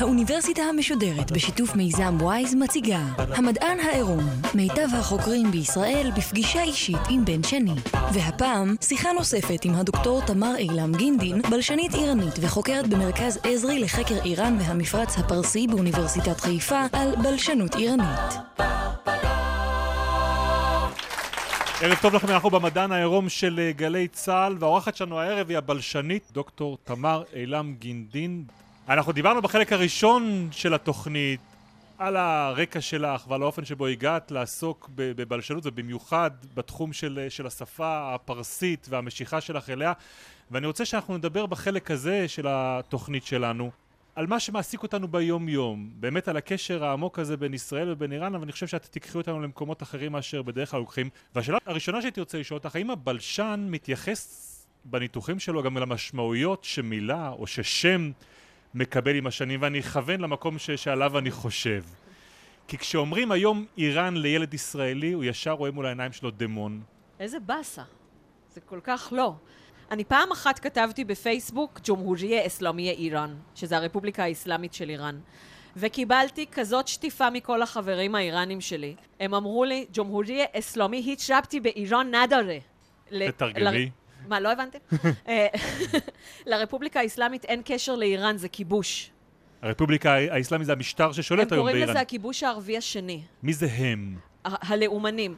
האוניברסיטה המשודרת בשיתוף מיזם וויז מציגה המדען העירום, מיטב החוקרים בישראל בפגישה אישית עם בן שני. והפעם, שיחה נוספת עם הדוקטור תמר אילם גינדין, בלשנית איראנית וחוקרת במרכז עזרי לחקר איראן והמפרץ הפרסי באוניברסיטת חיפה על בלשנות איראנית. ערב טוב לכם, אנחנו במדען העירום של אה, גלי צה"ל, והאורחת שלנו הערב היא הבלשנית, דוקטור תמר אילם גינדין. אנחנו דיברנו בחלק הראשון של התוכנית על הרקע שלך ועל האופן שבו הגעת לעסוק בבלשנות ובמיוחד בתחום של, של השפה הפרסית והמשיכה שלך אליה ואני רוצה שאנחנו נדבר בחלק הזה של התוכנית שלנו על מה שמעסיק אותנו ביום יום, באמת על הקשר העמוק הזה בין ישראל ובין איראן, אבל אני חושב שאת תיקחי אותנו למקומות אחרים מאשר בדרך כלל לוקחים. והשאלה הראשונה שהייתי רוצה לשאול אותך, האם הבלשן מתייחס בניתוחים שלו גם למשמעויות שמילה או ששם מקבל עם השנים, ואני אכוון למקום ש- שעליו אני חושב. כי כשאומרים היום איראן לילד ישראלי, הוא ישר רואה מול העיניים שלו דמון. איזה באסה. זה כל כך לא. אני פעם אחת כתבתי בפייסבוק ג'ומהוריה אסלאמיה איראן, שזה הרפובליקה האסלאמית של איראן. וקיבלתי כזאת שטיפה מכל החברים האיראנים שלי. הם אמרו לי, ג'ומהוריה אסלאמי היצ'רפתי באיראן נדרה. תתרגמי. מה, לא הבנתם? אה, לרפובליקה האסלאמית אין קשר לאיראן, זה כיבוש. הרפובליקה האסלאמית זה המשטר ששולט היום הם באיראן. קוראים לזה הכיבוש הערבי השני. מי זה הם? הלאומנים.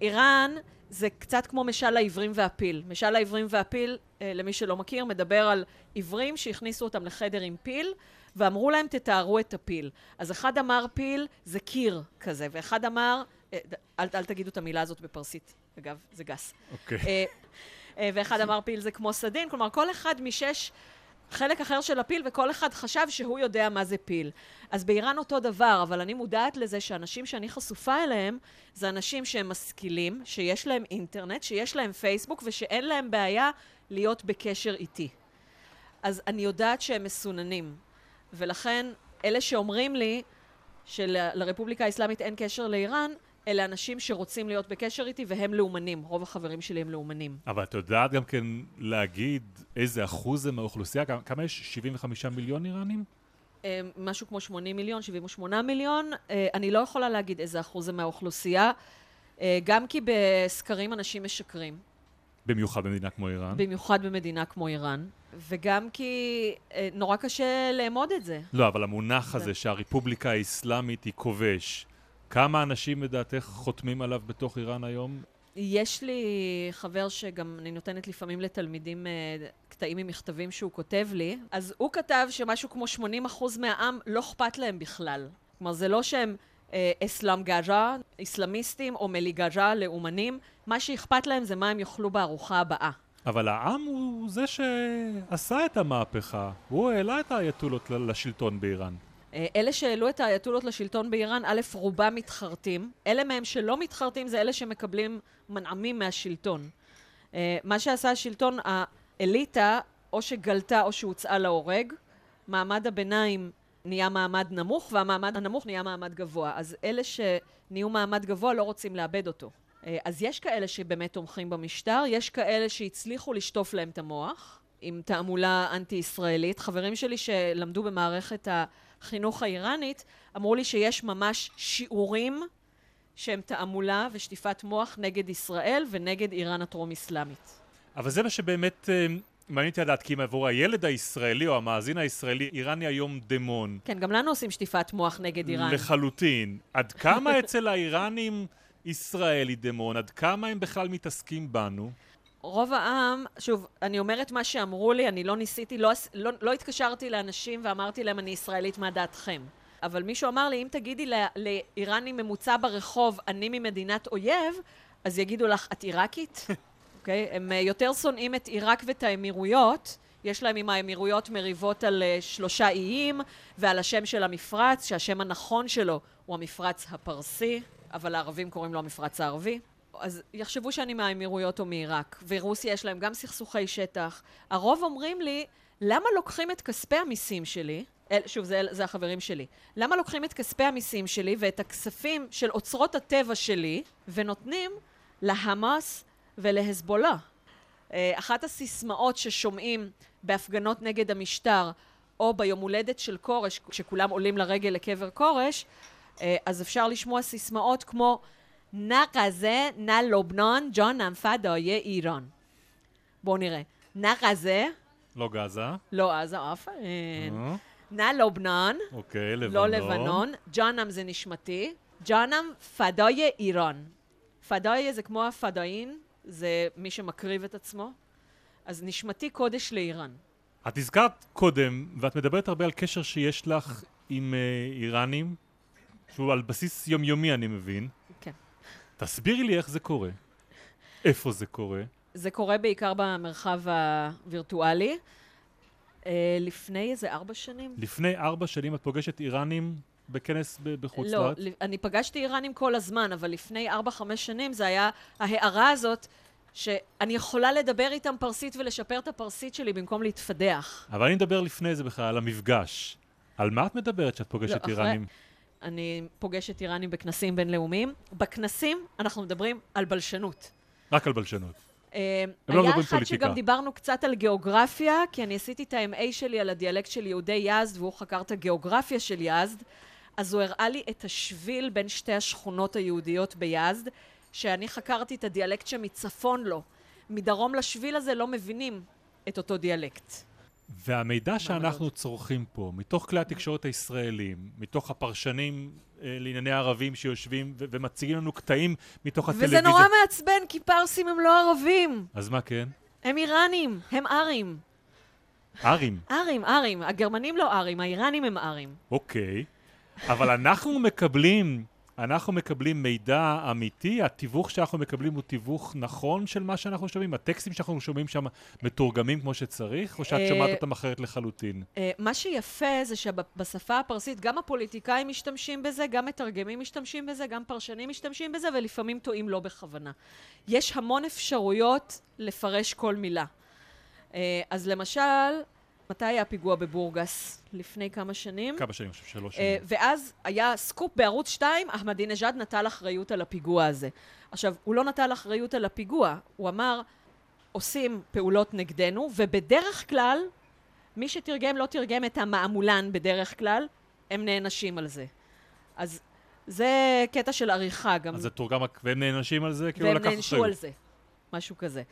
איראן זה קצת כמו משל העברים והפיל. משל העברים והפיל, אה, למי שלא מכיר, מדבר על עיוורים שהכניסו אותם לחדר עם פיל, ואמרו להם תתארו את הפיל. אז אחד אמר פיל זה קיר כזה, ואחד אמר, אה, אל, אל תגידו את המילה הזאת בפרסית, אגב, זה גס. אוקיי. אה, ואחד אמר פיל זה כמו סדין, כלומר כל אחד משש חלק אחר של הפיל, וכל אחד חשב שהוא יודע מה זה פיל. אז באיראן אותו דבר, אבל אני מודעת לזה שאנשים שאני חשופה אליהם, זה אנשים שהם משכילים, שיש להם אינטרנט, שיש להם פייסבוק, ושאין להם בעיה להיות בקשר איתי. אז אני יודעת שהם מסוננים. ולכן, אלה שאומרים לי שלרפובליקה האסלאמית אין קשר לאיראן, אלה אנשים שרוצים להיות בקשר איתי והם לאומנים, רוב החברים שלי הם לאומנים. אבל את יודעת גם כן להגיד איזה אחוז זה מהאוכלוסייה? כמה, יש? 75 מיליון איראנים? אה, משהו כמו 80 מיליון, 78 מיליון. אה, אני לא יכולה להגיד איזה אחוז זה מהאוכלוסייה, אה, גם כי בסקרים אנשים משקרים. במיוחד במדינה כמו איראן? במיוחד במדינה כמו איראן. וגם כי נורא קשה לאמוד את זה. לא, אבל המונח הזה שהרפובליקה האסלאמית היא כובש, כמה אנשים לדעתך חותמים עליו בתוך איראן היום? יש לי חבר שגם אני נותנת לפעמים לתלמידים קטעים ממכתבים שהוא כותב לי, אז הוא כתב שמשהו כמו 80% מהעם לא אכפת להם בכלל. כלומר, זה לא שהם אה, אסלאם גאג'ה, אסלאמיסטים או מליגאג'ה, לאומנים, מה שאכפת להם זה מה הם יאכלו בארוחה הבאה. אבל העם הוא זה שעשה את המהפכה, הוא העלה את האייתולות לשלטון באיראן. אה, אלה שהעלו את האייתולות לשלטון באיראן, א', רובם מתחרטים. אלה מהם שלא מתחרטים זה אלה שמקבלים מנעמים מהשלטון. אה, מה שעשה השלטון, האליטה, או שגלתה או שהוצאה להורג. מעמד הביניים נהיה מעמד נמוך, והמעמד הנמוך נהיה מעמד גבוה. אז אלה שנהיו מעמד גבוה לא רוצים לאבד אותו. אה, אז יש כאלה שבאמת תומכים במשטר, יש כאלה שהצליחו לשטוף להם את המוח עם תעמולה אנטי-ישראלית. חברים שלי שלמדו במערכת החינוך האיראנית אמרו לי שיש ממש שיעורים שהם תעמולה ושטיפת מוח נגד ישראל ונגד איראן הטרום-אסלאמית. אבל זה מה שבאמת אה, מעניין אותי לדעת, כי אם עבור הילד הישראלי או המאזין הישראלי, איראן היא היום דמון. כן, גם לנו עושים שטיפת מוח נגד איראן. לחלוטין. עד כמה אצל האיראנים ישראל היא דמון? עד כמה הם בכלל מתעסקים בנו? רוב העם, שוב, אני אומרת מה שאמרו לי, אני לא ניסיתי, לא, לא, לא התקשרתי לאנשים ואמרתי להם, אני ישראלית, מה דעתכם? אבל מישהו אמר לי, אם תגידי לאיראני ממוצע ברחוב, אני ממדינת אויב, אז יגידו לך, את עיראקית? אוקיי? Okay? הם אה, יותר שונאים את עיראק ואת האמירויות. יש להם עם האמירויות מריבות על uh, שלושה איים ועל השם של המפרץ, שהשם הנכון שלו הוא המפרץ הפרסי, אבל הערבים קוראים לו המפרץ הערבי. אז יחשבו שאני מהאמירויות או מעיראק, ורוסיה יש להם גם סכסוכי שטח. הרוב אומרים לי, למה לוקחים את כספי המיסים שלי, אל, שוב, זה, זה החברים שלי, למה לוקחים את כספי המיסים שלי ואת הכספים של אוצרות הטבע שלי, ונותנים להמאס ולהזבולה? אה, אחת הסיסמאות ששומעים בהפגנות נגד המשטר, או ביום הולדת של כורש, כשכולם עולים לרגל לקבר כורש, אה, אז אפשר לשמוע סיסמאות כמו נא כזה, נא לובנון, ג'ון נמפה דויה איראן. בואו נראה. נא כזה, לא גאזה. לא עזה. אה, נא לובנון, אוקיי, לבנון. לא לבנון. ג'אנם זה נשמתי. ג'אנם פדאיה איראן. פדאיה זה כמו הפדאין, זה מי שמקריב את עצמו. אז נשמתי קודש לאיראן. את הזכרת קודם, ואת מדברת הרבה על קשר שיש לך עם אה, איראנים, שהוא על בסיס יומיומי, אני מבין. תסבירי לי איך זה קורה. איפה זה קורה? זה קורה בעיקר במרחב הווירטואלי. אה, לפני איזה ארבע שנים? לפני ארבע שנים את פוגשת איראנים בכנס ב- בחוץ לא, לארץ? ל- אני פגשתי איראנים כל הזמן, אבל לפני ארבע-חמש שנים זה היה ההערה הזאת שאני יכולה לדבר איתם פרסית ולשפר את הפרסית שלי במקום להתפדח. אבל אני מדבר לפני זה בכלל, על המפגש. על מה את מדברת כשאת לא, פוגשת אחרי- איראנים? אני פוגשת איראנים בכנסים בינלאומיים. בכנסים אנחנו מדברים על בלשנות. רק על בלשנות. אה, לא היה מדברים אחד פוליטיקה. שגם דיברנו קצת על גיאוגרפיה, כי אני עשיתי את ה-MA שלי על הדיאלקט של יהודי יזד, והוא חקר את הגיאוגרפיה של יזד, אז הוא הראה לי את השביל בין שתי השכונות היהודיות ביזד, שאני חקרתי את הדיאלקט שמצפון לו. מדרום לשביל הזה לא מבינים את אותו דיאלקט. והמידע שאנחנו צורכים פה, מתוך כלי התקשורת הישראלים, מתוך הפרשנים אה, לענייני ערבים שיושבים ו- ומציגים לנו קטעים מתוך הטלוויזיה... וזה נורא מעצבן, כי פרסים הם לא ערבים, אז מה כן? הם איראנים, הם ארים. ארים. ארים, ארים. הגרמנים לא ארים, האיראנים הם ארים. אוקיי. אבל אנחנו מקבלים, אנחנו מקבלים מידע אמיתי, התיווך שאנחנו מקבלים הוא תיווך נכון של מה שאנחנו שומעים? הטקסטים שאנחנו שומעים שם מתורגמים כמו שצריך, או שאת אה, שומעת אותם אחרת לחלוטין? אה, מה שיפה זה שבשפה הפרסית גם הפוליטיקאים משתמשים בזה, גם מתרגמים משתמשים בזה, גם פרשנים משתמשים בזה, ולפעמים טועים לא בכוונה. יש המון אפשרויות לפרש כל מילה. אה, אז למשל, מתי היה פיגוע בבורגס? לפני כמה שנים? כמה שנים, אני חושב שלוש אה, שנים. ואז היה סקופ בערוץ 2, אחמדינג'אד נטל אחריות על הפיגוע הזה. עכשיו, הוא לא נטל אחריות על הפיגוע, הוא אמר, עושים פעולות נגדנו, ובדרך כלל, מי שתרגם לא תרגם את המעמולן בדרך כלל, הם נענשים על זה. אז זה קטע של עריכה גם. אז זה תורגם, והם נענשים על זה, כאילו והם נענשו. על זה, משהו כזה.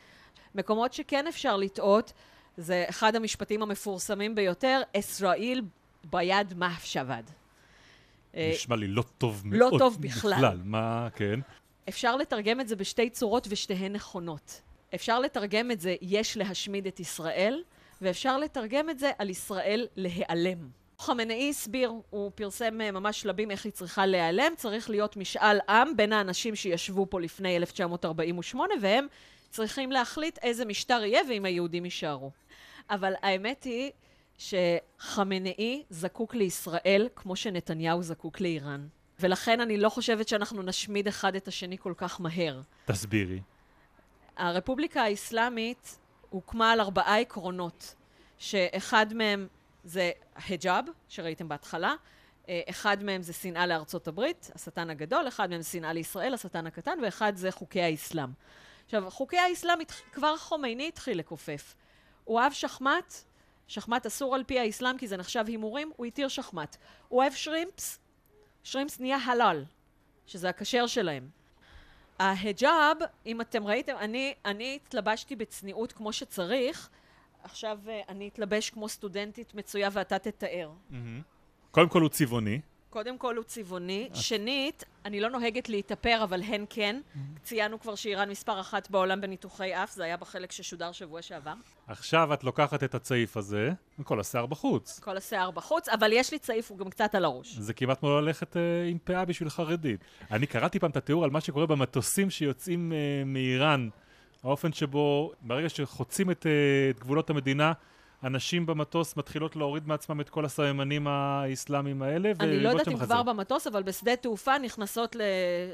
מקומות שכן אפשר לטעות, זה אחד המשפטים המפורסמים ביותר, ישראל ביד מחשבד. אה, נשמע לי לא טוב לא מאוד. טוב בכלל. מה, כן? אפשר לתרגם את זה בשתי צורות ושתיהן נכונות. אפשר לתרגם את זה יש להשמיד את ישראל, ואפשר לתרגם את זה על ישראל להיעלם. חמינאי הסביר, הוא פרסם אה, ממש שלבים איך היא צריכה להיעלם, צריך להיות משאל עם בין האנשים שישבו פה לפני 1948, והם צריכים להחליט איזה משטר יהיה ואם היהודים יישארו. אבל האמת היא שחמינאי זקוק לישראל כמו שנתניהו זקוק לאיראן. ולכן אני לא חושבת שאנחנו נשמיד אחד את השני כל כך מהר. תסבירי. הרפובליקה האסלאמית הוקמה על ארבעה עקרונות, שאחד מהם זה היג'אב, שראיתם בהתחלה, אה, אחד מהם זה שנאה לארצות הברית, השטן הגדול, אחד מהם שנאה לישראל, השטן הקטן, ואחד זה חוקי האסלאם. עכשיו, חוקי האסלאם, כבר חומייני התחיל לכופף. הוא אהב שחמט, שחמט אסור על פי האסלאם כי זה נחשב הימורים, הוא התיר שחמט. הוא אוהב שרימפס, שרימפס נהיה הלל, שזה הכשר שלהם. ההיג'אב, אם אתם ראיתם, אני, אני התלבשתי בצניעות כמו שצריך, עכשיו אה, אני אתלבש כמו סטודנטית מצויה ואתה תתאר. קודם כל הוא צבעוני. קודם כל הוא צבעוני. שנית, אני לא נוהגת להתאפר, אבל הן כן. ציינו כבר שאיראן מספר אחת בעולם בניתוחי אף, זה היה בחלק ששודר שבוע שעבר. עכשיו את לוקחת את הצעיף הזה, וכל השיער בחוץ. כל השיער בחוץ, אבל יש לי צעיף, הוא גם קצת על הראש. זה כמעט כמו ללכת אה, עם פאה בשביל חרדית. אני קראתי פעם את התיאור על מה שקורה במטוסים שיוצאים אה, מאיראן. האופן שבו ברגע שחוצים את, אה, את גבולות המדינה, הנשים במטוס מתחילות להוריד מעצמם את כל הסממנים האסלאמיים האלה. אני לא יודעת אם כבר. במטוס, אבל בשדה תעופה נכנסות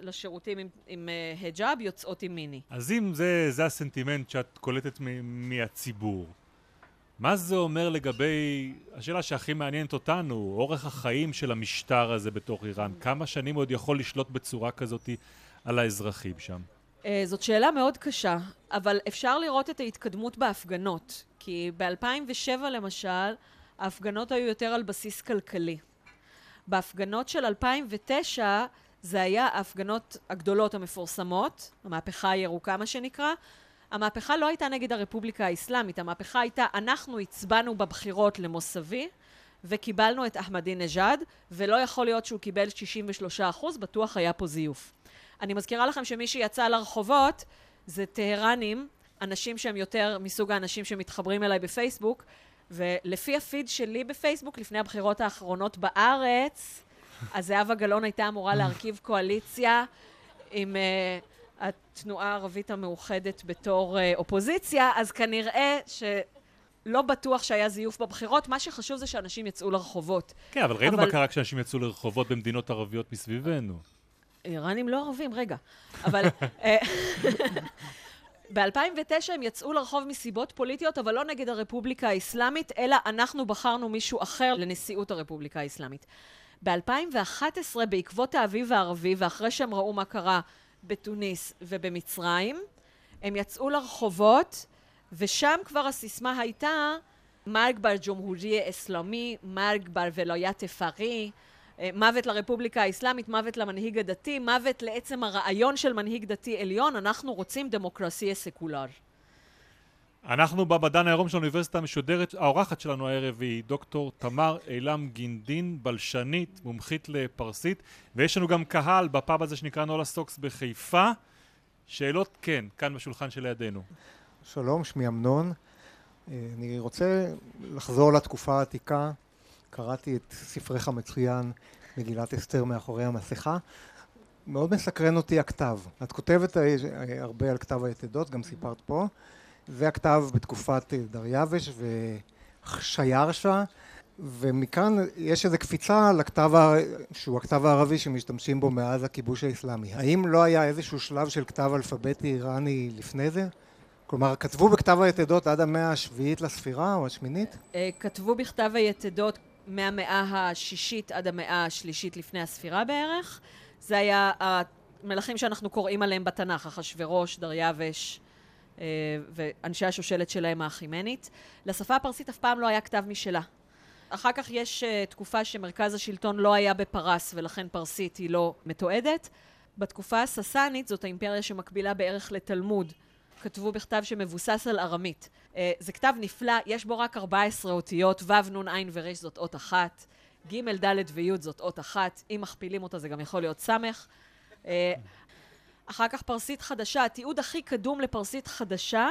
לשירותים עם, עם אה, היג'אב, יוצאות עם מיני. אז אם זה, זה הסנטימנט שאת קולטת מ- מהציבור, מה זה אומר לגבי השאלה שהכי מעניינת אותנו, אורך החיים של המשטר הזה בתוך איראן? כמה שנים עוד יכול לשלוט בצורה כזאת על האזרחים שם? אה, זאת שאלה מאוד קשה, אבל אפשר לראות את ההתקדמות בהפגנות. כי ב-2007 למשל, ההפגנות היו יותר על בסיס כלכלי. בהפגנות של 2009 זה היה ההפגנות הגדולות המפורסמות, המהפכה הירוקה מה שנקרא. המהפכה לא הייתה נגד הרפובליקה האסלאמית, המהפכה הייתה אנחנו הצבענו בבחירות למוסבי וקיבלנו את אחמדינג'אד, ולא יכול להיות שהוא קיבל 63 אחוז, בטוח היה פה זיוף. אני מזכירה לכם שמי שיצא לרחובות זה טהרנים, אנשים שהם יותר מסוג האנשים שמתחברים אליי בפייסבוק, ולפי הפיד שלי בפייסבוק, לפני הבחירות האחרונות בארץ, אז זהבה גלאון הייתה אמורה להרכיב קואליציה עם uh, התנועה הערבית המאוחדת בתור uh, אופוזיציה, אז כנראה שלא בטוח שהיה זיוף בבחירות, מה שחשוב זה שאנשים יצאו לרחובות. כן, אבל ראינו אבל- מה קרה כשאנשים יצאו לרחובות במדינות ערביות מסביבנו. איראנים לא ערבים, רגע. אבל ב-2009 הם יצאו לרחוב מסיבות פוליטיות, אבל לא נגד הרפובליקה האסלאמית, אלא אנחנו בחרנו מישהו אחר לנשיאות הרפובליקה האסלאמית. ב-2011, בעקבות האביב הערבי, ואחרי שהם ראו מה קרה בתוניס ובמצרים, הם יצאו לרחובות, ושם כבר הסיסמה הייתה מרג בר ג'ומהורי אסלאמי, מרג בר ולוית פארי, אה, מוות לרפובליקה האסלאמית, מוות למנהיג הדתי, מוות לעצם הרעיון של מנהיג דתי עליון, אנחנו רוצים דמוקרטיה secular. אנחנו במדען העירום של האוניברסיטה המשודרת, האורחת שלנו הערב היא דוקטור תמר אילם גינדין, בלשנית, מומחית לפרסית, ויש לנו גם קהל בפאב הזה שנקרא נולה סוקס בחיפה. שאלות כן, כאן בשולחן שלידינו. שלום, שמי אמנון. אה, אני רוצה לחזור לתקופה העתיקה. קראתי את ספרך המצוין, מגילת אסתר מאחורי המסכה. מאוד מסקרן אותי הכתב. את כותבת אה, הרבה על כתב היתדות, גם סיפרת פה. זה הכתב בתקופת אה, דריווש ושיירשה, ומכאן יש איזו קפיצה לכתב, ה- שהוא הכתב הערבי שמשתמשים בו מאז הכיבוש האסלאמי. האם לא היה איזשהו שלב של כתב אלפביתי איראני לפני זה? כלומר, כתבו בכתב היתדות עד המאה השביעית לספירה או השמינית? אה, כתבו בכתב היתדות מהמאה השישית עד המאה השלישית לפני הספירה בערך. זה היה המלכים שאנחנו קוראים עליהם בתנ"ך, אחשורוש, דריווש אה, ואנשי השושלת שלהם האחימנית. לשפה הפרסית אף פעם לא היה כתב משלה. אחר כך יש אה, תקופה שמרכז השלטון לא היה בפרס ולכן פרסית היא לא מתועדת. בתקופה הססנית, זאת האימפריה שמקבילה בערך לתלמוד, כתבו בכתב שמבוסס על ארמית. אה, זה כתב נפלא, יש בו רק 14 אותיות, ו', נ', ע' ור' זאת אות אחת, ג', ד' וי' זאת אות אחת, אם מכפילים אותה זה גם יכול להיות ס'. אה, אחר כך פרסית חדשה, התיעוד הכי קדום לפרסית חדשה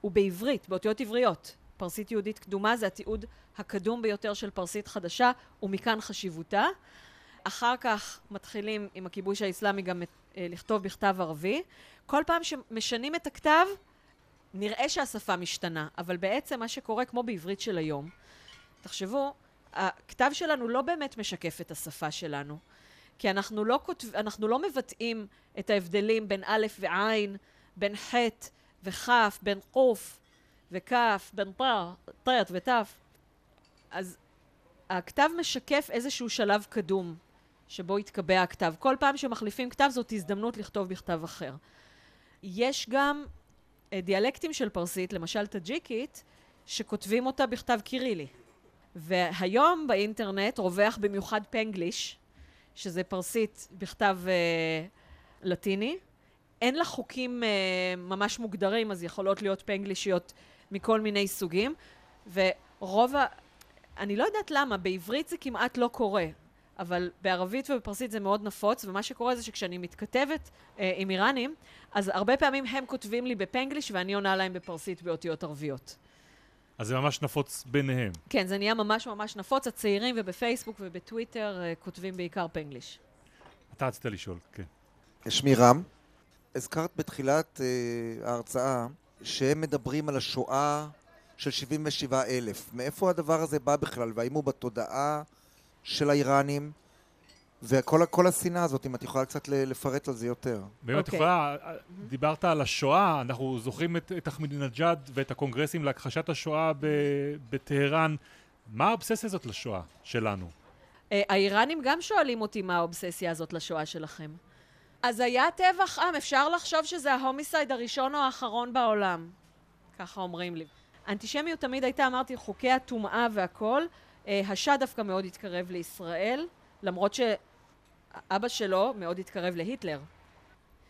הוא בעברית, באותיות עבריות. פרסית יהודית קדומה זה התיעוד הקדום ביותר של פרסית חדשה, ומכאן חשיבותה. אחר כך מתחילים עם הכיבוש האסלאמי גם אה, לכתוב בכתב ערבי. כל פעם שמשנים את הכתב, נראה שהשפה משתנה, אבל בעצם מה שקורה, כמו בעברית של היום, תחשבו, הכתב שלנו לא באמת משקף את השפה שלנו. כי אנחנו לא, כותב, אנחנו לא מבטאים את ההבדלים בין א' וע', בין ח' וכ', בין ק' וכ', בין ט', ות'. אז הכתב משקף איזשהו שלב קדום שבו התקבע הכתב. כל פעם שמחליפים כתב זאת הזדמנות לכתוב בכתב אחר. יש גם אה, דיאלקטים של פרסית, למשל טאג'יקית, שכותבים אותה בכתב קירילי. והיום באינטרנט רווח במיוחד פנגליש, שזה פרסית בכתב אה, לטיני. אין לה חוקים אה, ממש מוגדרים, אז יכולות להיות פנגלישיות מכל מיני סוגים. ורוב ה... אני לא יודעת למה, בעברית זה כמעט לא קורה, אבל בערבית ובפרסית זה מאוד נפוץ, ומה שקורה זה שכשאני מתכתבת אה, עם איראנים, אז הרבה פעמים הם כותבים לי בפנגליש ואני עונה להם בפרסית באותיות ערביות. אז זה ממש נפוץ ביניהם. כן, זה נהיה ממש ממש נפוץ. הצעירים ובפייסבוק ובטוויטר אה, כותבים בעיקר פנגליש. אתה רצית לשאול, כן. שמי רם. הזכרת בתחילת אה, ההרצאה שהם מדברים על השואה של 77 אלף. מאיפה הדבר הזה בא בכלל, והאם הוא בתודעה של האיראנים? וכל כל השנאה הזאת, אם את יכולה קצת לפרט על זה יותר. באמת, okay. אוקיי. יכולה, דיברת על השואה, אנחנו זוכרים את, את אחמדינג'אד ואת הקונגרסים להכחשת השואה ב, בטהרן. מה האובססיה הזאת לשואה שלנו? אה, האיראנים גם שואלים אותי מה האובססיה הזאת לשואה שלכם. אז היה טבח עם, אפשר לחשוב שזה ההומיסייד הראשון או האחרון בעולם. ככה אומרים לי. אנטישמיות תמיד הייתה, אמרתי, חוקי הטומאה והכול. אה, השאה דווקא מאוד התקרב לישראל, למרות שאבא שלו מאוד התקרב להיטלר.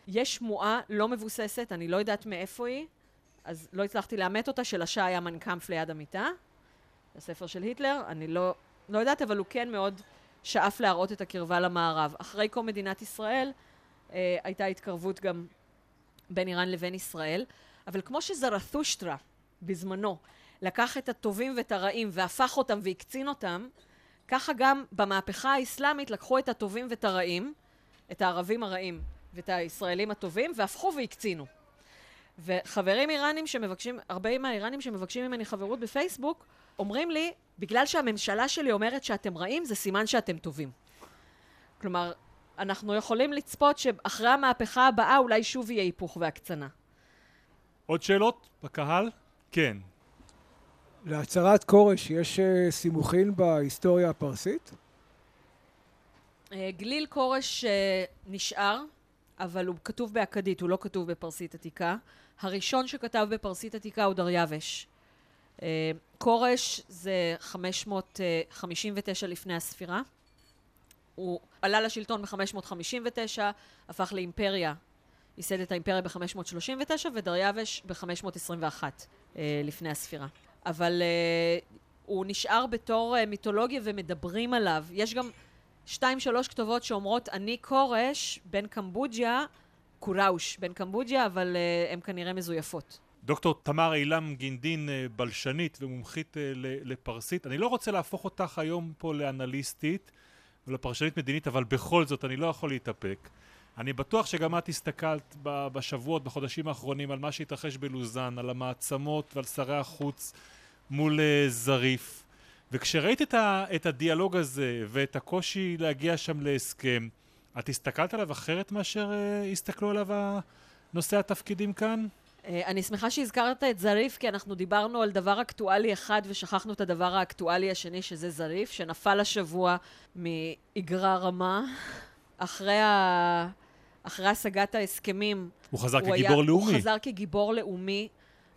יש שמועה לא מבוססת, אני לא יודעת מאיפה היא, אז לא הצלחתי לאמת אותה, שלשאה היה מנקמפ ליד המיטה, הספר של היטלר, אני לא, לא יודעת, אבל הוא כן מאוד שאף להראות את הקרבה למערב. אחרי קום מדינת ישראל, אה, הייתה התקרבות גם בין איראן לבין ישראל, אבל כמו שזרתושטרה בזמנו לקח את הטובים ואת הרעים והפך אותם והקצין אותם, ככה גם במהפכה האסלאמית לקחו את הטובים ואת הרעים, את הערבים הרעים ואת הישראלים הטובים, והפכו והקצינו. וחברים איראנים שמבקשים, הרבה מהאיראנים שמבקשים ממני חברות בפייסבוק, אומרים לי, בגלל שהממשלה שלי אומרת שאתם רעים, זה סימן שאתם טובים. כלומר, אנחנו יכולים לצפות שאחרי המהפכה הבאה אולי שוב יהיה היפוך והקצנה. עוד שאלות בקהל? כן. להצהרת כורש יש uh, סימוכין בהיסטוריה הפרסית? Uh, גליל כורש uh, נשאר, אבל הוא כתוב באכדית, הוא לא כתוב בפרסית עתיקה. הראשון שכתב בפרסית עתיקה הוא דריווש. כורש זה 559 לפני הספירה. הוא עלה לשלטון ב-559, הפך לאימפריה, ייסד את האימפריה ב-539 ודריווש ב-521 אה, לפני הספירה. אבל אה, הוא נשאר בתור אה, מיתולוגיה ומדברים עליו. יש גם שתיים שלוש כתובות שאומרות אני כורש בן קמבוג'יה, קוראוש בן קמבוג'יה, אבל אה, הן כנראה מזויפות. דוקטור תמר אילם גינדין, בלשנית ומומחית לפרסית. אני לא רוצה להפוך אותך היום פה לאנליסטית ולפרשנית מדינית, אבל בכל זאת אני לא יכול להתאפק. אני בטוח שגם את הסתכלת בשבועות, בחודשים האחרונים, על מה שהתרחש בלוזאן, על המעצמות ועל שרי החוץ מול uh, זריף. וכשראית את, ה, את הדיאלוג הזה ואת הקושי להגיע שם להסכם, את הסתכלת עליו אחרת מאשר uh, הסתכלו עליו נושאי התפקידים כאן? אה, אני שמחה שהזכרת את זריף, כי אנחנו דיברנו על דבר אקטואלי אחד ושכחנו את הדבר האקטואלי השני, שזה זריף, שנפל השבוע מאגרה רמה. אחרי, ה... אחרי השגת ההסכמים... הוא חזר הוא כגיבור היה... לאומי. הוא חזר כגיבור לאומי,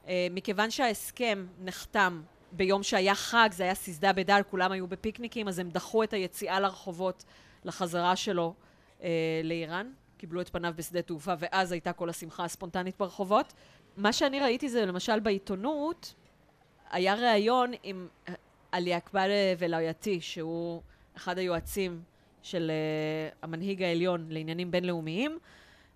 אה, מכיוון שההסכם נחתם ביום שהיה חג, זה היה סיסדה בדל, כולם היו בפיקניקים, אז הם דחו את היציאה לרחובות לחזרה שלו אה, לאיראן. קיבלו את פניו בשדה תעופה, ואז הייתה כל השמחה הספונטנית ברחובות. מה שאני ראיתי זה למשל בעיתונות, היה ריאיון עם עלי אכבר ולויאתי, שהוא אחד היועצים של uh, המנהיג העליון לעניינים בינלאומיים,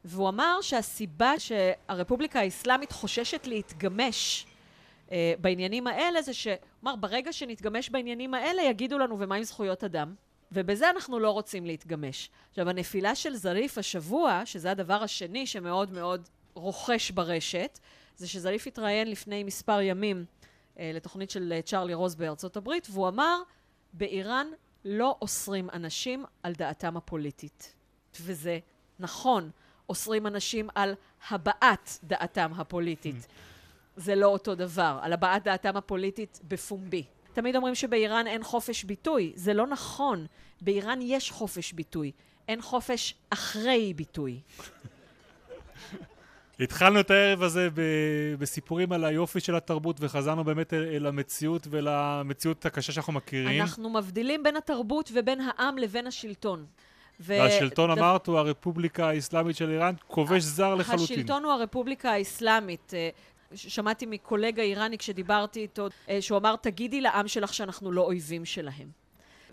והוא אמר שהסיבה שהרפובליקה האסלאמית חוששת להתגמש uh, בעניינים האלה זה שהוא אמר, ברגע שנתגמש בעניינים האלה יגידו לנו ומה עם זכויות אדם? ובזה אנחנו לא רוצים להתגמש. עכשיו, הנפילה של זריף השבוע, שזה הדבר השני שמאוד מאוד רוכש ברשת, זה שזריף התראיין לפני מספר ימים אה, לתוכנית של צ'רלי רוז בארצות הברית, והוא אמר, באיראן לא אוסרים אנשים על דעתם הפוליטית. וזה נכון, אוסרים אנשים על הבעת דעתם הפוליטית. Mm. זה לא אותו דבר, על הבעת דעתם הפוליטית בפומבי. תמיד אומרים שבאיראן אין חופש ביטוי. זה לא נכון. באיראן יש חופש ביטוי. אין חופש אחרי ביטוי. התחלנו את הערב הזה בסיפורים על היופי של התרבות, וחזרנו באמת אל המציאות ולמציאות הקשה שאנחנו מכירים. אנחנו מבדילים בין התרבות ובין העם לבין השלטון. והשלטון, ד... אמרת, הוא הרפובליקה האסלאמית של איראן, כובש זר לחלוטין. השלטון הוא הרפובליקה האסלאמית. אה, שמעתי מקולגה איראני כשדיברתי איתו, אה, שהוא אמר, תגידי לעם שלך שאנחנו לא אויבים שלהם.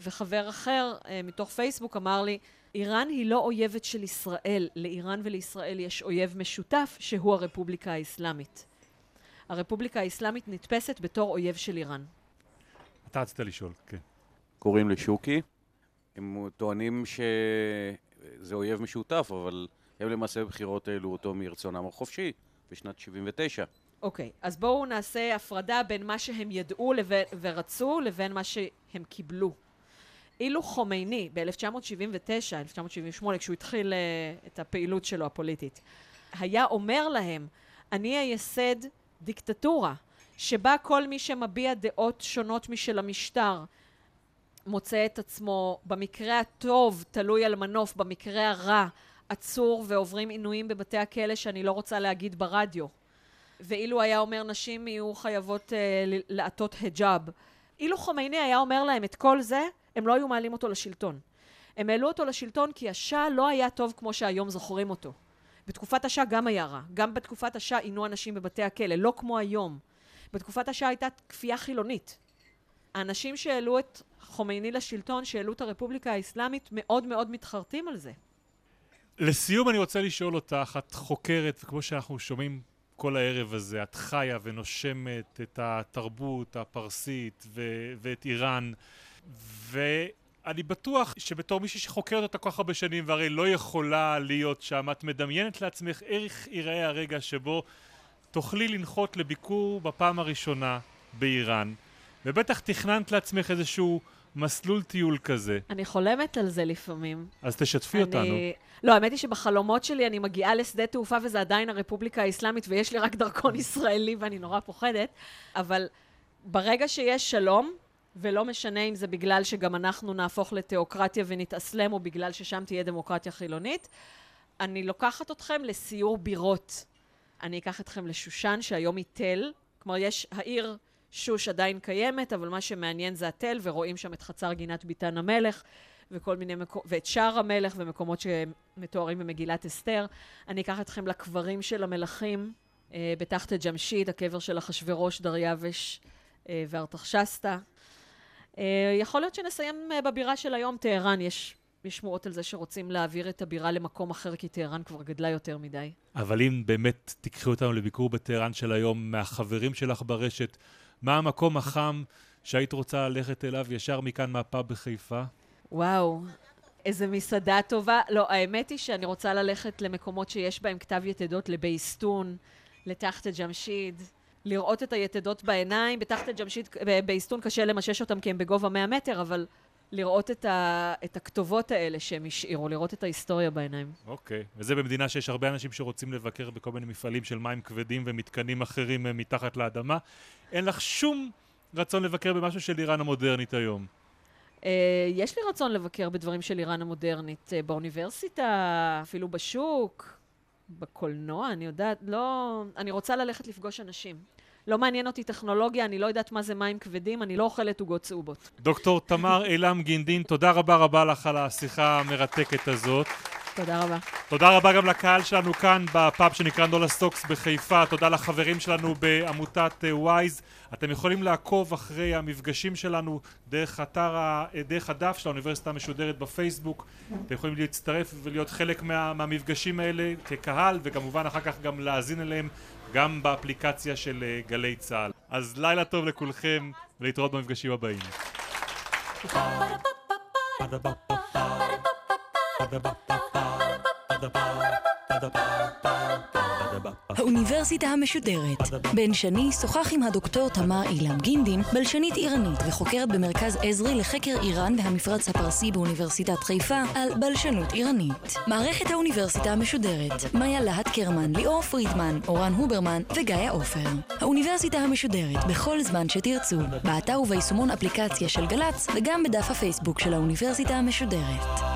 וחבר אחר אה, מתוך פייסבוק אמר לי, איראן היא לא אויבת של ישראל, לאיראן ולישראל יש אויב משותף שהוא הרפובליקה האסלאמית. הרפובליקה האסלאמית נתפסת בתור אויב של איראן. אתה רצית לשאול, כן. קוראים לי שוקי. הם טוענים שזה אויב משותף, אבל הם למעשה בבחירות העלו אותו מרצונם החופשי בשנת 79. אוקיי, אז בואו נעשה הפרדה בין מה שהם ידעו לבין, ורצו לבין מה שהם קיבלו. אילו חומייני ב-1979, 1978, כשהוא התחיל uh, את הפעילות שלו הפוליטית, היה אומר להם, אני אייסד דיקטטורה, שבה כל מי שמביע דעות שונות משל המשטר מוצא את עצמו, במקרה הטוב, תלוי על מנוף, במקרה הרע, עצור ועוברים עינויים בבתי הכלא שאני לא רוצה להגיד ברדיו. ואילו היה אומר נשים יהיו חייבות uh, לעטות היג'אב. אילו חומייני היה אומר להם את כל זה, הם לא היו מעלים אותו לשלטון. הם העלו אותו לשלטון כי השאה לא היה טוב כמו שהיום זוכרים אותו. בתקופת השאה גם היה רע. גם בתקופת השאה עינו אנשים בבתי הכלא, לא כמו היום. בתקופת השאה הייתה כפייה חילונית. האנשים שהעלו את חומייני לשלטון, שהעלו את הרפובליקה האסלאמית, מאוד מאוד מתחרטים על זה. לסיום אני רוצה לשאול אותך, את חוקרת, וכמו שאנחנו שומעים כל הערב הזה, את חיה ונושמת את התרבות הפרסית ו- ואת איראן, ואני בטוח שבתור מישהי שחוקרת אותה כל כך הרבה שנים, והרי לא יכולה להיות שם, את מדמיינת לעצמך איך ייראה הרגע שבו תוכלי לנחות לביקור בפעם הראשונה באיראן, ובטח תכננת לעצמך איזשהו מסלול טיול כזה. אני חולמת על זה לפעמים. אז תשתפי אני... אותנו. לא, האמת היא שבחלומות שלי אני מגיעה לשדה תעופה וזה עדיין הרפובליקה האסלאמית ויש לי רק דרכון ישראלי ואני נורא פוחדת, אבל ברגע שיש שלום, ולא משנה אם זה בגלל שגם אנחנו נהפוך לתיאוקרטיה ונתאסלם או בגלל ששם תהיה דמוקרטיה חילונית, אני לוקחת אתכם לסיור בירות. אני אקח אתכם לשושן שהיום היא תל, כלומר יש העיר שוש עדיין קיימת, אבל מה שמעניין זה התל, ורואים שם את חצר גינת ביתן המלך, וכל מיני מקומות, ואת שער המלך, ומקומות שמתוארים במגילת אסתר. אני אקח אתכם לקברים של המלכים, אה, בתחת ג'משיד, הקבר של אחשורוש, דריווש אה, וארתחשסתא. אה, יכול להיות שנסיים אה, בבירה של היום, טהרן. יש, יש שמועות על זה שרוצים להעביר את הבירה למקום אחר, כי טהרן כבר גדלה יותר מדי. אבל אם באמת תיקחי אותנו לביקור בטהרן של היום, מהחברים שלך ברשת, מה המקום החם שהיית רוצה ללכת אליו ישר מכאן מהפאב בחיפה? וואו, איזה מסעדה טובה. לא, האמת היא שאני רוצה ללכת למקומות שיש בהם כתב יתדות לבייסטון, לתחת ג'משיד, לראות את היתדות בעיניים. בתחת ג'משיד, בייסטון קשה למשש אותם כי הם בגובה 100 מטר, אבל לראות את, ה, את הכתובות האלה שהם השאירו, לראות את ההיסטוריה בעיניים. אוקיי, וזה במדינה שיש הרבה אנשים שרוצים לבקר בכל מיני מפעלים של מים כבדים ומתקנים אחרים אה, מתחת לאדמה. אין לך שום רצון לבקר במשהו של איראן המודרנית היום. Uh, יש לי רצון לבקר בדברים של איראן המודרנית, uh, באוניברסיטה, אפילו בשוק, בקולנוע, אני יודעת, לא... אני רוצה ללכת לפגוש אנשים. לא מעניין אותי טכנולוגיה, אני לא יודעת מה זה מים כבדים, אני לא אוכלת עוגות צהובות. דוקטור תמר אילם גינדין, תודה רבה רבה לך על השיחה המרתקת הזאת. תודה רבה. תודה רבה גם לקהל שלנו כאן בפאב שנקרא נולה סוקס בחיפה, תודה לחברים שלנו בעמותת וויז. אתם יכולים לעקוב אחרי המפגשים שלנו דרך אתר, דרך הדף של האוניברסיטה המשודרת בפייסבוק. אתם יכולים להצטרף ולהיות חלק מה, מהמפגשים האלה כקהל, וכמובן אחר כך גם להאזין אליהם גם באפליקציה של גלי צה"ל. אז לילה טוב לכולכם, ולהתראות במפגשים הבאים. האוניברסיטה המשודרת. בן שני שוחח עם הדוקטור תמר אילם גינדין, בלשנית איראנית וחוקרת במרכז עזרי לחקר איראן והמפרץ הפרסי באוניברסיטת חיפה, על בלשנות איראנית. מערכת האוניברסיטה המשודרת, מאיה להט קרמן, ליאור פרידמן, אורן הוברמן וגיא עופר. האוניברסיטה המשודרת, בכל זמן שתרצו, באתר וביישומון אפליקציה של גל"צ וגם בדף הפייסבוק של האוניברסיטה המשודרת.